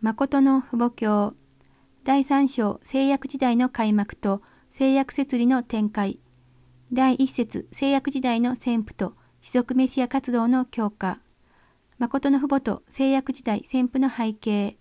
誠の父母教第3章制約時代の開幕と制約設理の展開。第1節制約時代の宣布と持続メシア活動の強化。誠の父母と制約時代宣布の背景。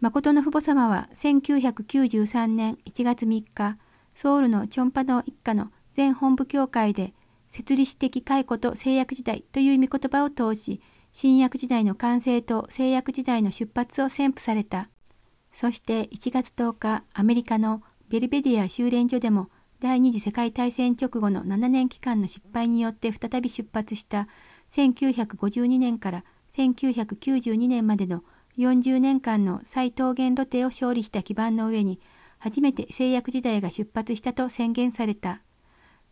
誠の父母様は1993年1月3日ソウルのチョンパ道一家の全本部協会で設立的解雇と制約時代という御言葉を通し、新約時代の完成と制約時代の出発を宣布された。そして1月10日、アメリカのベルベディア修練所でも第二次世界大戦直後の7年期間の失敗によって再び出発した1952年から1992年までの40年間の再桃源露呈を勝利した基盤の上に初めて制約時代が出発したと宣言された。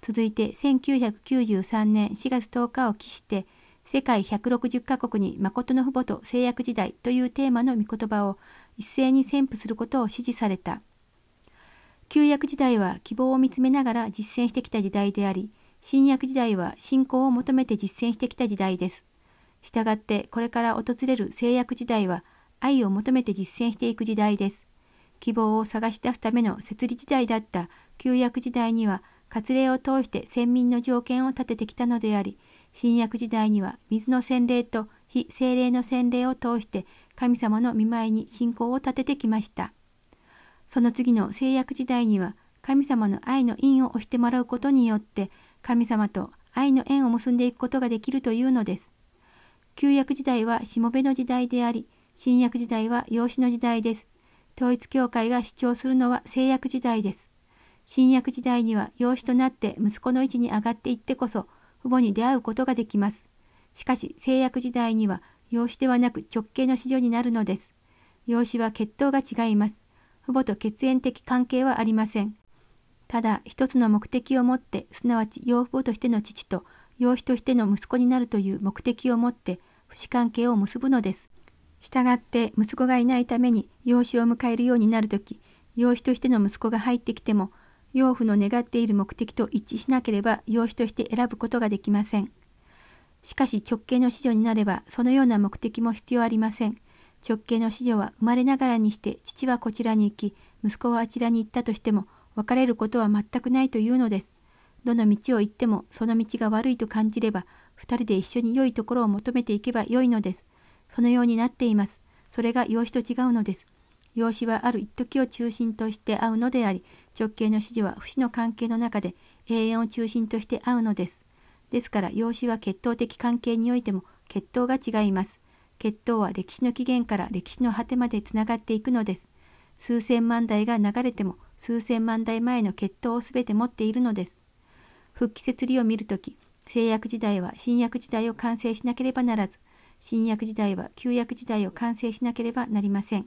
続いて1993年4月10日を期して世界160カ国に誠の父母と制約時代というテーマの御言葉を一斉に宣布することを指示された。旧約時代は希望を見つめながら実践してきた時代であり、新約時代は信仰を求めて実践してきた時代です。したがってこれから訪れる制約時代は愛を求めて実践していく時代です。希望を探し出すための設立時代だった旧約時代には割礼を通して先民の条件を立ててきたのであり、新約時代には水の洗礼と非精霊の洗礼を通して神様の見舞いに信仰を立ててきました。その次の聖約時代には神様の愛の印を押してもらうことによって神様と愛の縁を結んでいくことができるというのです。旧約時代はしもべの時代であり、新約時代は養子の時代です。統一教会が主張するのは聖約時代です。新約時代には養子となって息子の位置に上がっていってこそ父母に出会うことができます。しかし制約時代には養子ではなく直系の子女になるのです。養子は血統が違います。父母と血縁的関係はありません。ただ一つの目的を持ってすなわち養父母としての父と養子としての息子になるという目的を持って不死関係を結ぶのです。したがって息子がいないために養子を迎えるようになるとき養子としての息子が入ってきても養父の願っている目的と一致しなければ養子として選ぶことができません。しかし直系の子女になればそのような目的も必要ありません。直系の子女は生まれながらにして父はこちらに行き息子はあちらに行ったとしても別れることは全くないというのです。どの道を行ってもその道が悪いと感じれば2人で一緒に良いところを求めていけばよいのです。そのようになっています。それが養子と違うのです。養子はある一時を中心として会うのであり、直系の子女は不死の関係の中で永遠を中心として会うのです。ですから養子は血統的関係においても血統が違います。血統は歴史の起源から歴史の果てまでつながっていくのです。数千万代が流れても数千万代前の血統をすべて持っているのです。復帰設理を見るとき、聖約時代は新約時代を完成しなければならず、新約時代は旧約時代を完成しなければなりません。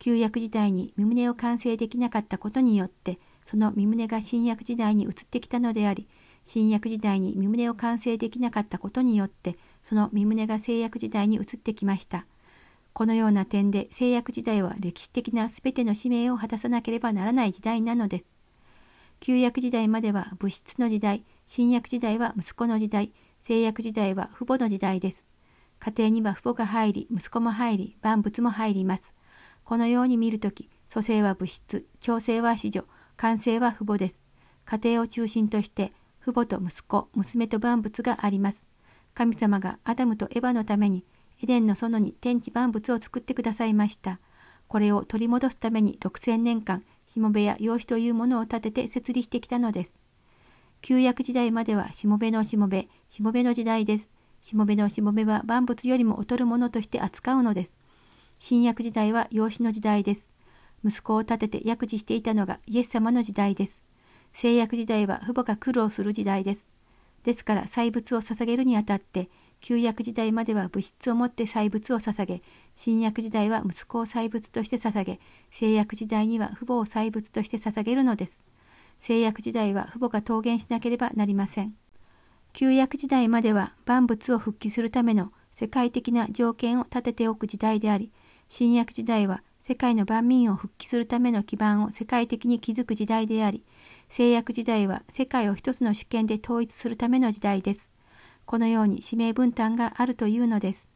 旧約時代に身旨を完成できなかったことによってその身旨が新約時代に移ってきたのであり新約時代に身旨を完成できなかったことによってその身旨が制約時代に移ってきました。このような点で制約時代は歴史的な全ての使命を果たさなければならない時代なのです。旧約時代までは物質の時代新約時代は息子の時代制約時代は父母の時代です。家庭には父母が入り息子も入り万物も入ります。このように見るとき、蘇生は物質、調整は子女、完成は父母です。家庭を中心として、父母と息子、娘と万物があります。神様がアダムとエヴァのために、エデンの園に天地万物を作ってくださいました。これを取り戻すために6000年間、しもべや養子というものを立てて設立してきたのです。旧約時代まではしもべのしもべ、しもべの時代です。しもべのしもべは万物よりも劣るものとして扱うのです。新約時代は養子の時代です。息子を立てて薬事していたのがイエス様の時代です。聖約時代は父母が苦労する時代です。ですから祭物を捧げるにあたって、旧約時代までは物質をもって祭物を捧げ、新約時代は息子を祭物として捧げ、聖約時代には父母を祭物として捧げるのです。聖約時代は父母が桃源しなければなりません。旧約時代までは万物を復帰するための世界的な条件を立てておく時代であり、新約時代は世界の万民を復帰するための基盤を世界的に築く時代であり、聖約時代は世界を一つの主権で統一するための時代です。このように使命分担があるというのです。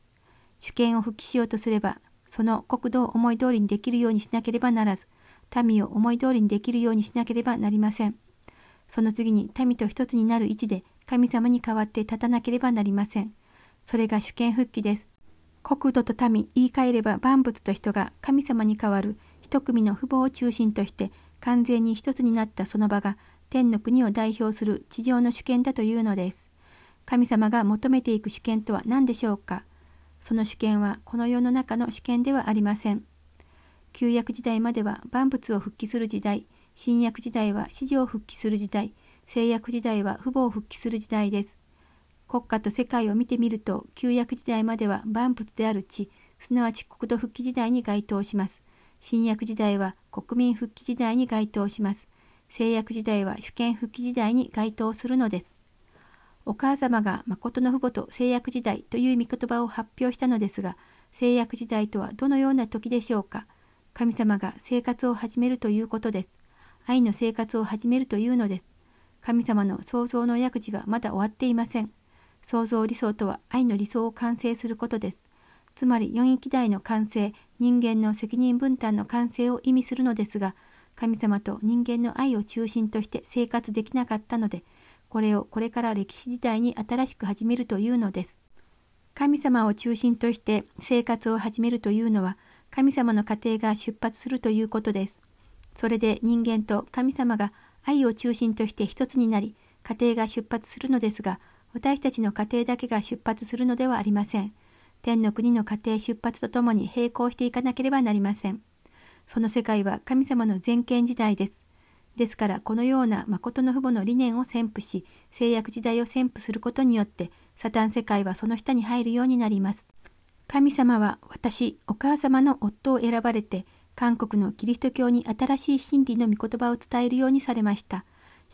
主権を復帰しようとすれば、その国土を思い通りにできるようにしなければならず、民を思い通りにできるようにしなければなりません。その次に民と一つになる位置で神様に代わって立たなければなりません。それが主権復帰です。国土と民、言い換えれば万物と人が神様に代わる一組の父母を中心として完全に一つになったその場が天の国を代表する地上の主権だというのです。神様が求めていく主権とは何でしょうかその主権はこの世の中の主権ではありません。旧約時代までは万物を復帰する時代、新約時代は史上復帰する時代、聖約時代は父母を復帰する時代です。国家と世界を見てみると、旧約時代までは万物である地、すなわち国土復帰時代に該当します。新約時代は国民復帰時代に該当します。聖約時代は主権復帰時代に該当するのです。お母様が誠の父母と制約時代という御言葉を発表したのですが、制約時代とはどのような時でしょうか。神様が生活を始めるということです。愛の生活を始めるというのです。神様の創造の約事はまだ終わっていません。創造理想とは愛の理想を完成することです。つまり四域代の完成、人間の責任分担の完成を意味するのですが、神様と人間の愛を中心として生活できなかったので、これをこれから歴史時代に新しく始めるというのです。神様を中心として生活を始めるというのは、神様の家庭が出発するということです。それで人間と神様が愛を中心として一つになり、家庭が出発するのですが、私たちの家庭だけが出発するのではありません。天の国の家庭出発とともに並行していかなければなりません。その世界は神様の全権時代です。ですからこのような誠の父母の理念を宣布し制約時代を宣布することによってサタン世界はその下に入るようになります。神様は私お母様の夫を選ばれて韓国のキリスト教に新しい真理の御言葉を伝えるようにされました。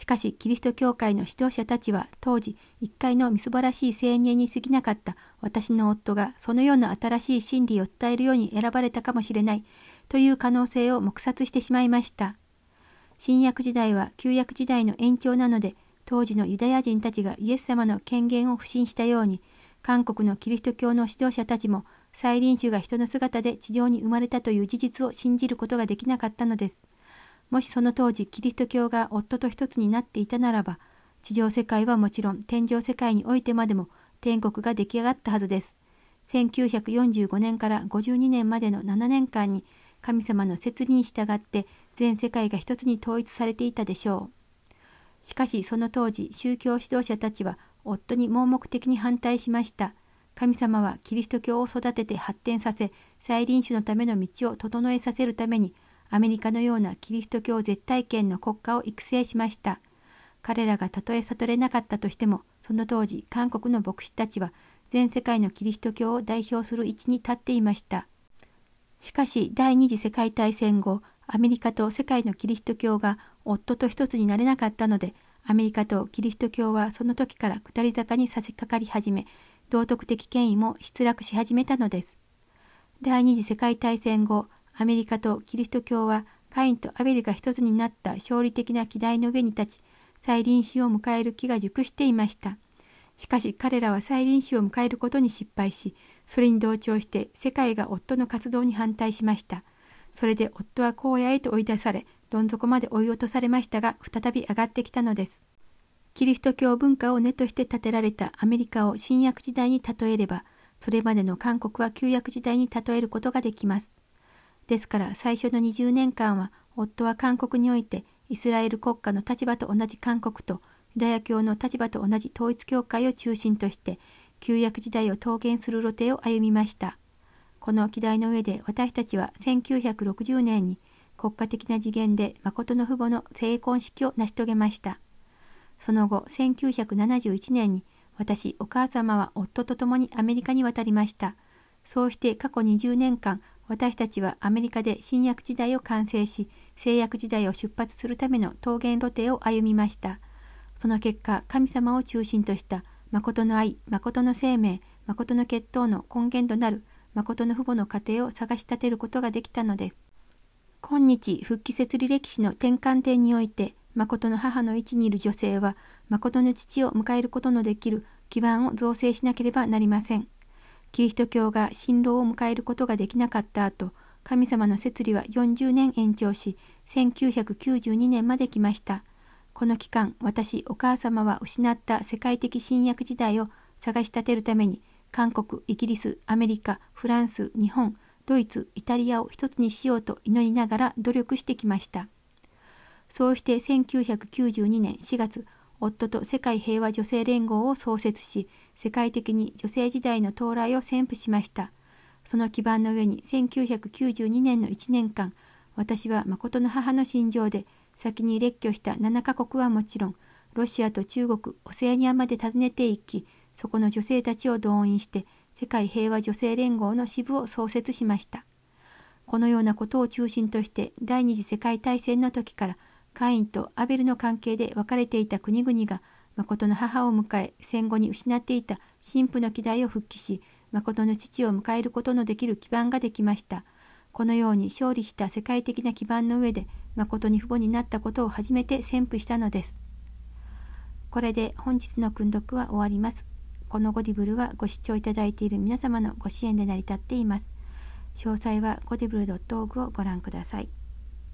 しかしキリスト教会の指導者たちは当時一回のみすばらしい青年に過ぎなかった私の夫がそのような新しい真理を伝えるように選ばれたかもしれないという可能性を黙殺してしまいました。新約時代は旧約時代の延長なので当時のユダヤ人たちがイエス様の権限を不信したように韓国のキリスト教の指導者たちも再臨種が人の姿で地上に生まれたという事実を信じることができなかったのです。もしその当時キリスト教が夫と一つになっていたならば地上世界はもちろん天上世界においてまでも天国が出来上がったはずです。1945年から52年までの7年間に神様の説理に従って全世界が一つに統一されていたでしょう。しかしその当時宗教指導者たちは夫に盲目的に反対しました。神様はキリスト教を育てて発展させ再臨種のための道を整えさせるためにアメリカのようなキリスト教絶対権の国家を育成しました。彼らがたとえ悟れなかったとしてもその当時韓国の牧師たちは全世界のキリスト教を代表する位置に立っていました。しかし第二次世界大戦後アメリカと世界のキリスト教が夫と一つになれなかったので、アメリカとキリスト教はその時から下り坂に差し掛かり始め、道徳的権威も失落し始めたのです。第二次世界大戦後、アメリカとキリスト教はカインとアベルが一つになった勝利的な機台の上に立ち、再臨死を迎える気が熟していました。しかし彼らは再臨死を迎えることに失敗し、それに同調して世界が夫の活動に反対しました。それで夫は荒野へと追い出され、どん底まで追い落とされましたが、再び上がってきたのです。キリスト教文化を根として建てられたアメリカを新約時代に例えれば、それまでの韓国は旧約時代に例えることができます。ですから最初の20年間は、夫は韓国においてイスラエル国家の立場と同じ韓国とユダヤ教の立場と同じ統一教会を中心として旧約時代を桃源する露呈を歩みました。この議題の上で私たちは1960年に国家的な次元で誠の父母の成婚式を成し遂げました。その後、1971年に私、お母様は夫と共にアメリカに渡りました。そうして過去20年間、私たちはアメリカで新約時代を完成し、制約時代を出発するための桃源露呈を歩みました。その結果、神様を中心とした誠の愛、誠の生命、誠の血統の根源となる誠の父母の家庭を探し立てることができたのです。今日復帰設理歴史の転換点において誠の母の位置にいる女性は誠の父を迎えることのできる基盤を造成しなければなりません。キリスト教が新郎を迎えることができなかった後、神様の摂理は40年延長し、1992年まで来ました。この期間、私、お母様は失った世界的新約時代を探し立てるために、韓国、イギリス、アメリカ、フランス、日本、ドイツ、イタリアを一つにしようと祈りながら努力してきました。そうして1992年4月、夫と世界平和女性連合を創設し、世界的に女性時代の到来を宣布しました。その基盤の上に1992年の1年間、私は誠の母の心情で、先に列挙した7カ国はもちろん、ロシアと中国、オセアニアまで訪ねていき、そこの女性たちを動員して、世界平和女性連合の支部を創設しました。このようなことを中心として第二次世界大戦の時からカインとアベルの関係で分かれていた国々が誠の母を迎え戦後に失っていた神父の希代を復帰し誠の父を迎えることのできる基盤ができました。このように勝利した世界的な基盤の上で誠に父母になったことを初めて宣布したのです。これで本日の訓読は終わります。このゴディブルはご視聴いただいている皆様のご支援で成り立っています。詳細はゴディブル .org をご覧ください。